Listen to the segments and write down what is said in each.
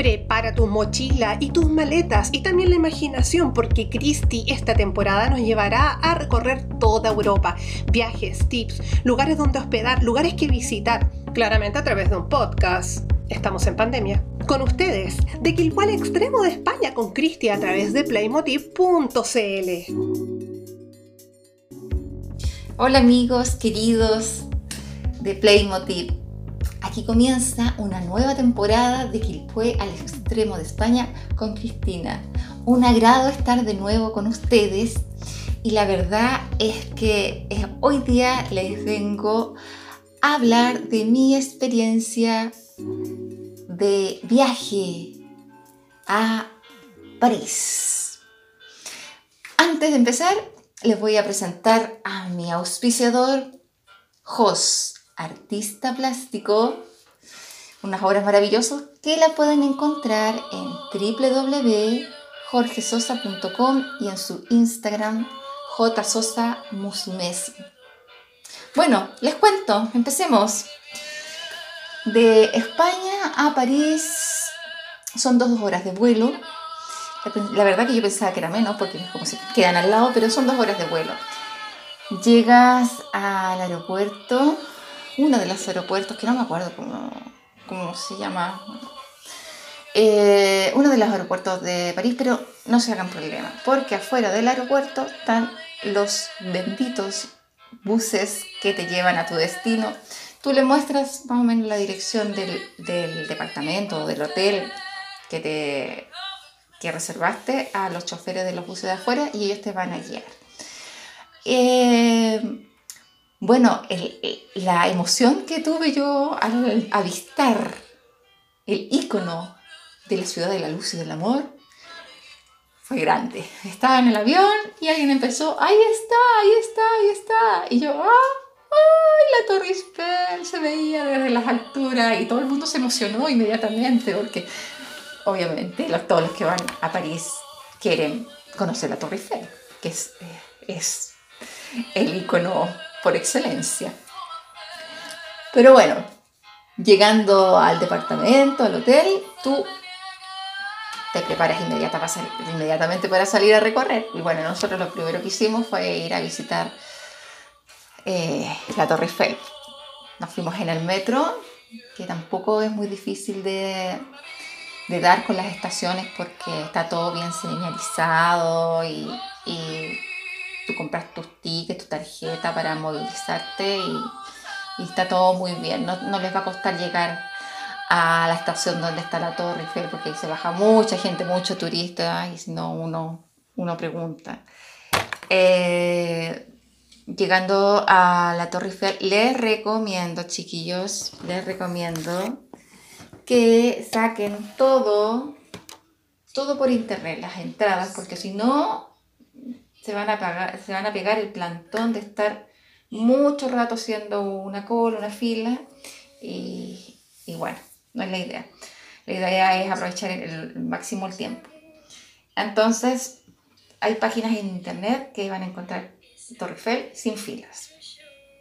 Prepara tu mochila y tus maletas y también la imaginación porque Christy esta temporada nos llevará a recorrer toda Europa. Viajes, tips, lugares donde hospedar, lugares que visitar, claramente a través de un podcast. Estamos en pandemia. Con ustedes, de Quilpual extremo de España con Christy a través de playmotiv.cl. Hola amigos queridos de Playmotiv. Aquí comienza una nueva temporada de Quilpué al extremo de España con Cristina. Un agrado estar de nuevo con ustedes y la verdad es que eh, hoy día les vengo a hablar de mi experiencia de viaje a París. Antes de empezar, les voy a presentar a mi auspiciador, Jos artista plástico, unas obras maravillosas que la pueden encontrar en www.jorgesosa.com y en su Instagram jsosamusumesi. Bueno, les cuento, empecemos. De España a París son dos horas de vuelo. La verdad que yo pensaba que era menos porque como se quedan al lado, pero son dos horas de vuelo. Llegas al aeropuerto uno de los aeropuertos, que no me acuerdo cómo, se llama, eh, uno de los aeropuertos de París, pero no se hagan problema, porque afuera del aeropuerto están los benditos buses que te llevan a tu destino. Tú le muestras más o menos la dirección del, departamento o del hotel que te que reservaste a los choferes de los buses de afuera y ellos te van a guiar. Eh, bueno, la emoción que tuve yo al avistar el icono de la ciudad de la luz y del amor fue grande. Estaba en el avión y alguien empezó, ahí está, ahí está, ahí está. Y yo, ¡ah! ¡ay! La Torre Eiffel se veía desde las alturas y todo el mundo se emocionó inmediatamente porque obviamente todos los que van a París quieren conocer la Torre Eiffel, que es, eh, es el icono por excelencia. Pero bueno, llegando al departamento, al hotel, tú te preparas inmediatamente para salir a recorrer. Y bueno, nosotros lo primero que hicimos fue ir a visitar eh, la Torre Eiffel. Nos fuimos en el metro, que tampoco es muy difícil de, de dar con las estaciones porque está todo bien señalizado y tú compras tus tickets, tu tarjeta para movilizarte y, está todo muy bien. No, les va a costar llegar a la estación donde está la Torre Eiffel porque ahí se baja mucha gente, mucho turista y si no uno, uno pregunta. Eh, llegando a la Torre Eiffel, les recomiendo, chiquillos, les recomiendo que saquen todo, todo por internet, las entradas, porque si no, se van a, se van a pegar el plantón de estar mucho rato haciendo una cola, una fila y, bueno, no es la idea. La idea es aprovechar el, máximo el tiempo. Entonces, hay páginas en internet que van a encontrar Torre Eiffel sin filas.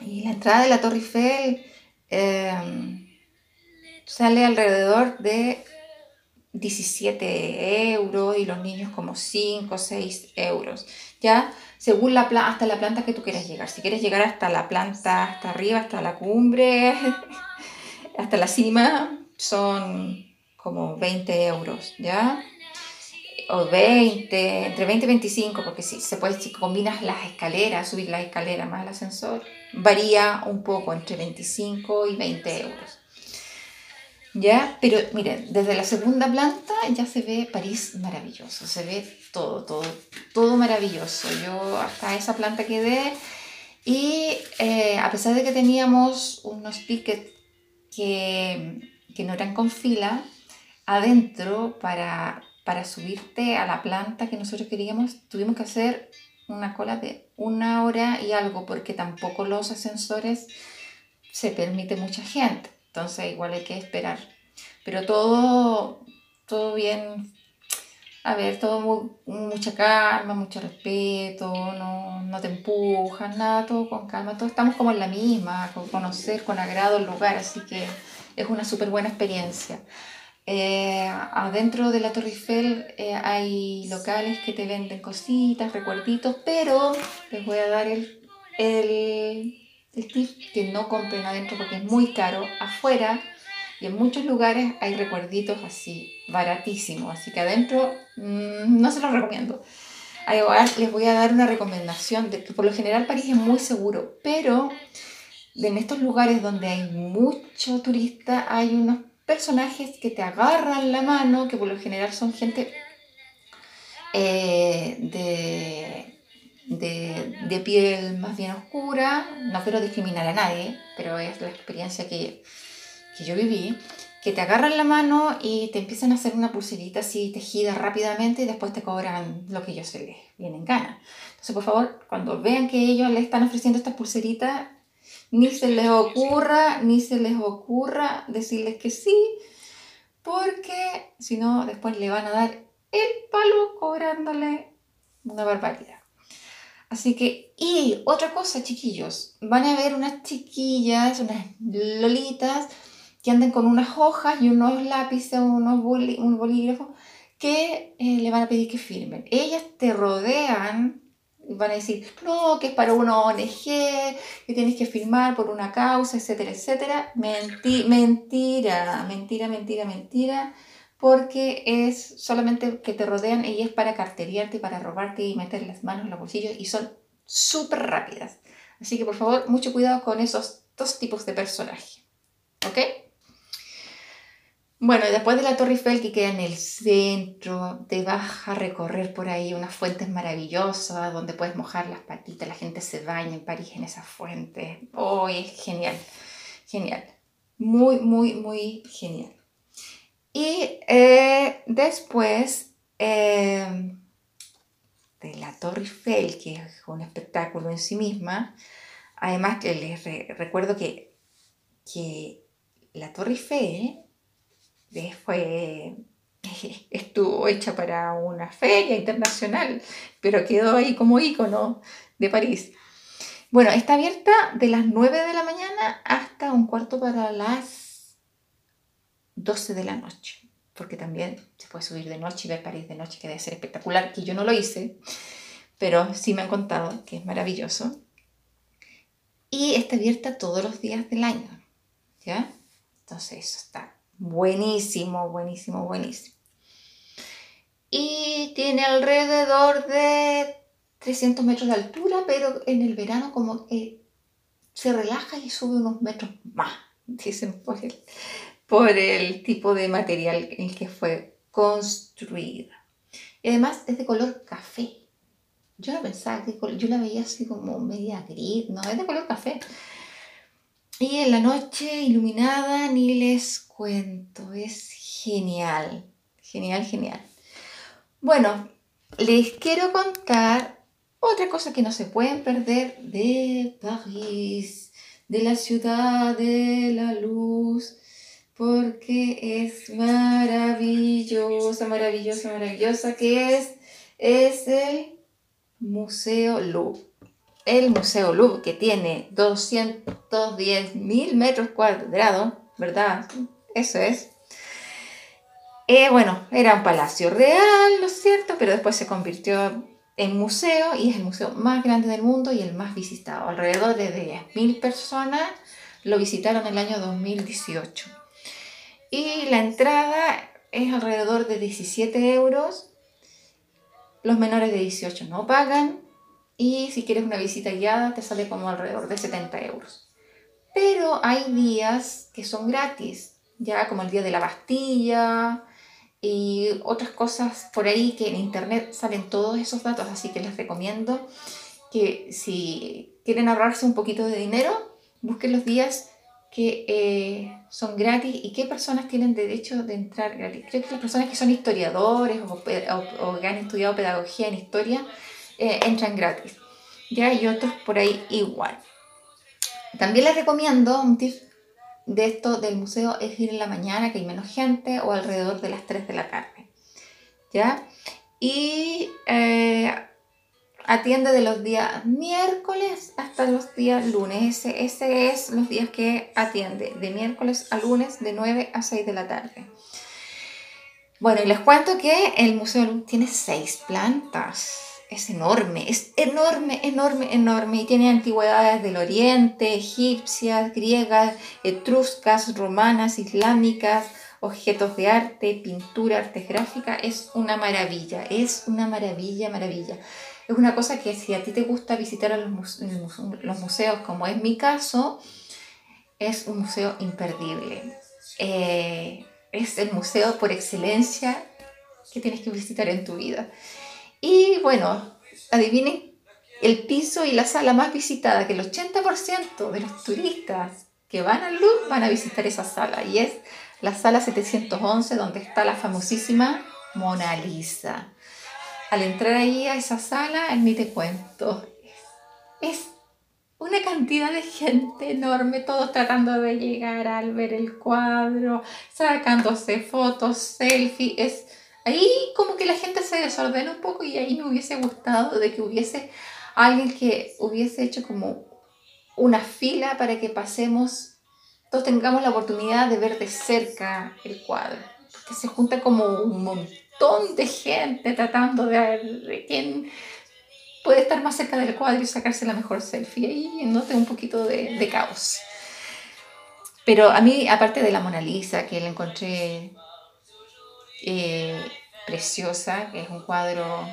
Y la entrada de la Torre Eiffel em, sale alrededor de 17 euros y los niños como 5 o 6 euros. Ya, según la hasta la planta que tú quieras llegar. Si quieres llegar hasta la planta, hasta arriba, hasta la cumbre, hasta la cima, son como 20 euros, ¿ya? O 20, entre 20 y 25, porque si se puede, si combinas las escaleras, subir la escalera más el ascensor, varía un poco entre 25 y 20 euros. ¿Ya? Pero miren, desde la segunda planta ya se ve París maravilloso, se ve todo, todo, todo maravilloso. Yo hasta esa planta quedé y eh, a pesar de que teníamos unos tickets que, que no eran con fila, adentro para, para subirte a la planta que nosotros queríamos, tuvimos que hacer una cola de una hora y algo porque tampoco los ascensores se permite mucha gente. Entonces igual hay que esperar. Pero todo, todo bien, a ver, todo mucha calma, mucho respeto, no, no te empujan, nada, todo con calma. Todos estamos como en la misma, con conocer con agrado el lugar, así que es una súper buena experiencia. Eh, adentro de la Torre Eiffel eh, hay locales que te venden cositas, recuerditos, pero les voy a dar el, el tip que no compren adentro porque es muy caro. Afuera y en muchos lugares hay recuerditos así, baratísimos. Así que adentro mm, no se los recomiendo. Les voy a dar una recomendación de que por lo general París es muy seguro, pero en estos lugares donde hay mucho turista hay unos personajes que te agarran la mano, que por lo general son gente eh, de, de, de, piel más bien oscura. No quiero discriminar a nadie, pero es la experiencia que, que yo viví, que te agarran la mano y te empiezan a hacer una pulserita así tejida rápidamente y después te cobran lo que ellos se les viene en gana. Entonces, por favor, cuando vean que ellos le están ofreciendo estas pulseritas, ni se les ocurra, ni se les ocurra decirles que sí, porque si no, después le van a dar el palo cobrándole una barbaridad. Así que, y otra cosa, chiquillos, van a ver unas chiquillas, unas lolitas, que anden con unas hojas y unos lápices, unos un bolígrafo, que eh, le van a pedir que firmen. Ellas te rodean y van a decir, no, que es para una ONG, que tienes que firmar por una causa, etcétera, etcétera. mentira, mentira, mentira, mentira, porque es solamente que te rodean y es para carteriarte, para robarte y meter las manos en los bolsillos y son súper rápidas. Así que por favor, mucho cuidado con esos dos tipos de personajes. ¿Ok? Bueno, y después de la Torre Eiffel que queda en el centro, te vas a recorrer por ahí unas fuentes maravillosas donde puedes mojar las patitas, la gente se baña en París en esas fuentes. ¡Oh, es genial! Genial. Muy, muy, muy genial. Y eh, después eh, de la Torre Eiffel, que es un espectáculo en sí misma, además que les recuerdo que, que la Torre Eiffel fue, estuvo hecha para una feria internacional, pero quedó ahí como ícono de París. Bueno, está abierta de las 9 de la mañana hasta un cuarto para las 12 de la noche, porque también se puede subir de noche y ver París de noche, que debe ser espectacular, que yo no lo hice, pero sí me han contado que es maravilloso. Y está abierta todos los días del año, ¿ya? Entonces eso está Buenísimo, buenísimo, buenísimo. Y tiene alrededor de 300 metros de altura, pero en el verano como que se relaja y sube unos metros más, dicen por el, por el tipo de material en el que fue construida. Y además es de color café. Yo no pensaba que yo la veía así como media gris, no, es de color café. Y en la noche iluminada ni les cuento, es genial, genial, genial. Bueno, les quiero contar otra cosa que no se pueden perder de París, de la ciudad de la luz, porque es maravillosa, maravillosa, maravillosa, que es, es el Museo Louvre. El Museo Louvre, que tiene 210 mil metros cuadrados, ¿verdad? Eso es. Eh, bueno, era un palacio real, ¿no es cierto? Pero después se convirtió en museo y es el museo más grande del mundo y el más visitado. Alrededor de 10.000 personas lo visitaron en el año 2018. Y la entrada es alrededor de 17 euros. Los menores de 18 no pagan. Y si quieres una visita guiada te sale como alrededor de 70 euros. Pero hay días que son gratis ya como el Día de la Bastilla y otras cosas por ahí que en internet salen todos esos datos, así que les recomiendo que si quieren ahorrarse un poquito de dinero, busquen los días que eh, son gratis y qué personas tienen derecho de entrar gratis. Creo que las personas que son historiadores o, que han estudiado pedagogía en historia eh, entran gratis. Ya hay otros por ahí igual. También les recomiendo un tip de esto del museo es ir en la mañana, que hay menos gente, o alrededor de las 3 de la tarde. ¿Ya? Y eh, atiende de los días miércoles hasta los días lunes. Ese, ese es los días que atiende, de miércoles a lunes, de 9 a 6 de la tarde. Bueno, y les cuento que el Museo tiene seis plantas. Es enorme, es enorme, enorme, enorme. Y tiene antigüedades del Oriente, egipcias, griegas, etruscas, romanas, islámicas, objetos de arte, pintura, arte gráfica. Es una maravilla, es una maravilla, maravilla. Es una cosa que si a ti te gusta visitar los, museos, como es mi caso, es un museo imperdible. Eh, es el museo por excelencia que tienes que visitar en tu vida. Y bueno, adivinen el piso y la sala más visitada, que el 80% de los turistas que van al Louvre van a visitar esa sala y es la sala 711 donde está la famosísima Mona Lisa. Al entrar ahí a esa sala, ni te cuento, es una cantidad de gente enorme, todos tratando de llegar al ver el cuadro, sacándose fotos, selfies. Es, ahí como que la gente se desordena un poco y ahí me hubiese gustado de que hubiese alguien que hubiese hecho como una fila para que pasemos, todos tengamos la oportunidad de ver de cerca el cuadro. Porque se junta como un montón de gente tratando de ver quién puede estar más cerca del cuadro y sacarse la mejor selfie. Ahí note un poquito de, de, caos. Pero a mí, aparte de la Mona Lisa, que la encontré eh, preciosa, que es un cuadro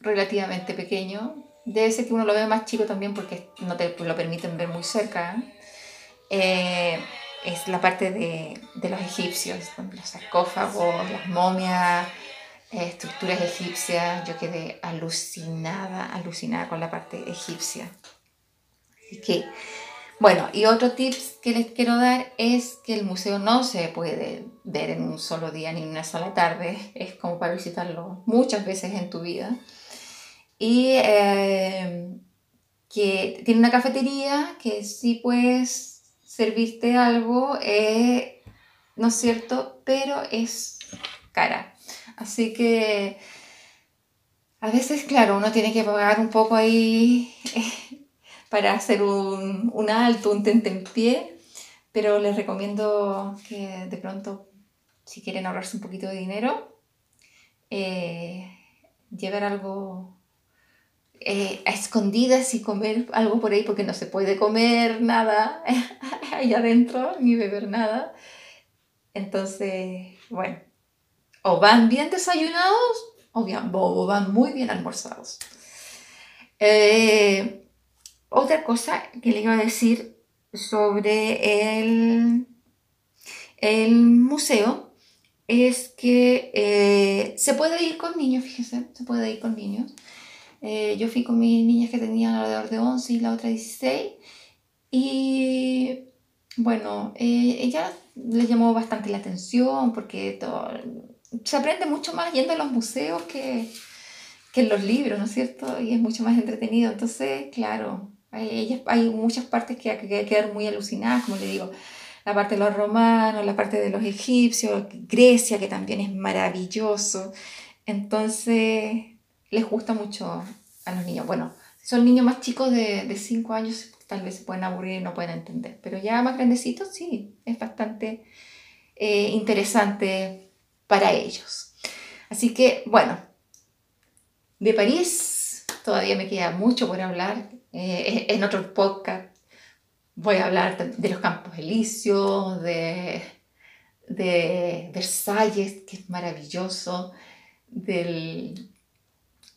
relativamente pequeño, debe ser que uno lo ve más chico también porque no te lo permiten ver muy cerca. Eh, es la parte de, de los egipcios, los sarcófagos, las momias, estructuras egipcias, yo quedé alucinada, alucinada con la parte egipcia. Así que, bueno, y otro tips que les quiero dar es que el museo no se puede ver en un solo día ni en una sola tarde, es como para visitarlo muchas veces en tu vida. Y eh, que tiene una cafetería que sí puedes servirte algo, eh, ¿no es cierto? Pero es cara. Así que a veces, claro, uno tiene que pagar un poco ahí para hacer un, un alto, un pie, pero les recomiendo que de pronto, si quieren ahorrarse un poquito de dinero, eh, llevar algo eh, a escondidas y comer algo por ahí, porque no se puede comer nada ahí adentro, ni beber nada. Entonces, bueno, o van bien desayunados o, bien, van muy bien almorzados. Eh, otra cosa que le iba a decir sobre el, el museo es que eh, se puede ir con niños, fíjense, se puede ir con niños. Eh, yo fui con mis niñas que tenían alrededor de 11 y la otra 16 y bueno, ella le llamó bastante la atención porque todo, se aprende mucho más yendo a los museos que, que en los libros, ¿no es cierto? Y es mucho más entretenido. Entonces, claro, hay, hay muchas partes que que quedar muy alucinadas, como le digo, la parte de los romanos, la parte de los egipcios, Grecia, que también es maravilloso. Entonces, les gusta mucho a los niños. Bueno, si son niños más chicos de 5 años, tal vez se pueden aburrir y no pueden entender, pero ya más grandecitos, sí, es bastante eh, interesante para ellos. Así que, bueno, de París todavía me queda mucho por hablar. Eh, en otro podcast voy a hablar de los Campos Elíseos, de, de Versalles, que es maravilloso, del,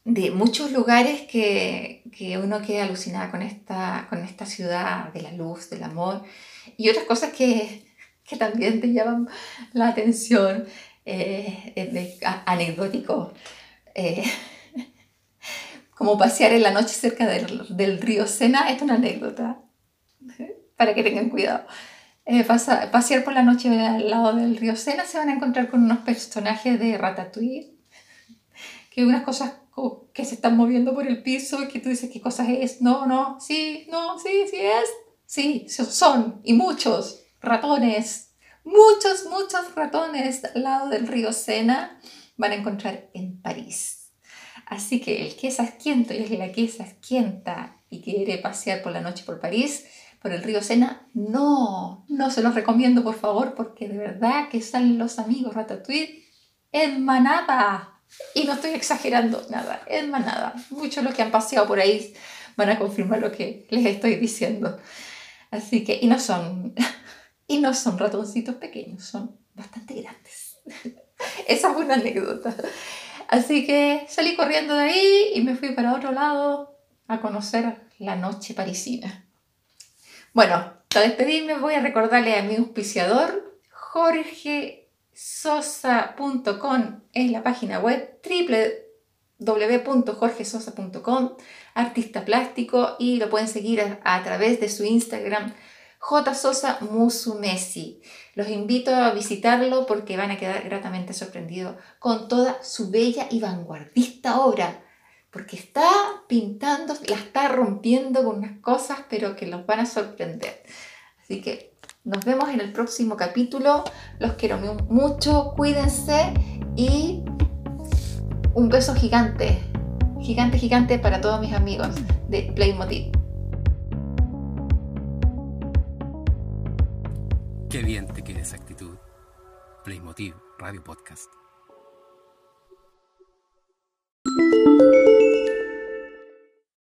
de muchos lugares que, que, uno queda alucinada con esta, con esta ciudad de la luz, del amor, y otras cosas que, que también te llaman la atención eh, anecdótico. Eh, como pasear en la noche cerca del, del, río Sena, es una anécdota, para que tengan cuidado. Eh, pasear por la noche al lado del río Sena se van a encontrar con unos personajes de Ratatouille, que unas cosas que se están moviendo por el piso y que tú dices qué cosas es, no, no, sí, no, sí, sí es, sí, son, y muchos ratones muchos, muchos ratones al lado del río Sena van a encontrar en París. Así que el que es asquiento y la que es asquienta y quiere pasear por la noche por París, por el río Sena, no, no se los recomiendo por favor porque de verdad que están los amigos Ratatouille en manada. Y no estoy exagerando nada, en manada. Muchos los que han paseado por ahí van a confirmar lo que les estoy diciendo. Así que, y no son, y no son ratoncitos pequeños, son bastante grandes. Esa es una anécdota. Así que salí corriendo de ahí y me fui para otro lado a conocer la noche parisina. Bueno, para despedirme voy a recordarle a mi auspiciador, jorgesosa.com es la página web www.jorgesosa.com, artista plástico y lo pueden seguir a, través de su Instagram J. Sosa Musumesi. Los invito a visitarlo porque van a quedar gratamente sorprendidos con toda su bella y vanguardista obra. Porque está pintando, la está rompiendo con unas cosas, pero que los van a sorprender. Así que nos vemos en el próximo capítulo. Los quiero mucho, cuídense y un beso gigante, gigante, gigante para todos mis amigos de Playmotiv. Qué bien te queda actitud. Playmotiv Radio Podcast.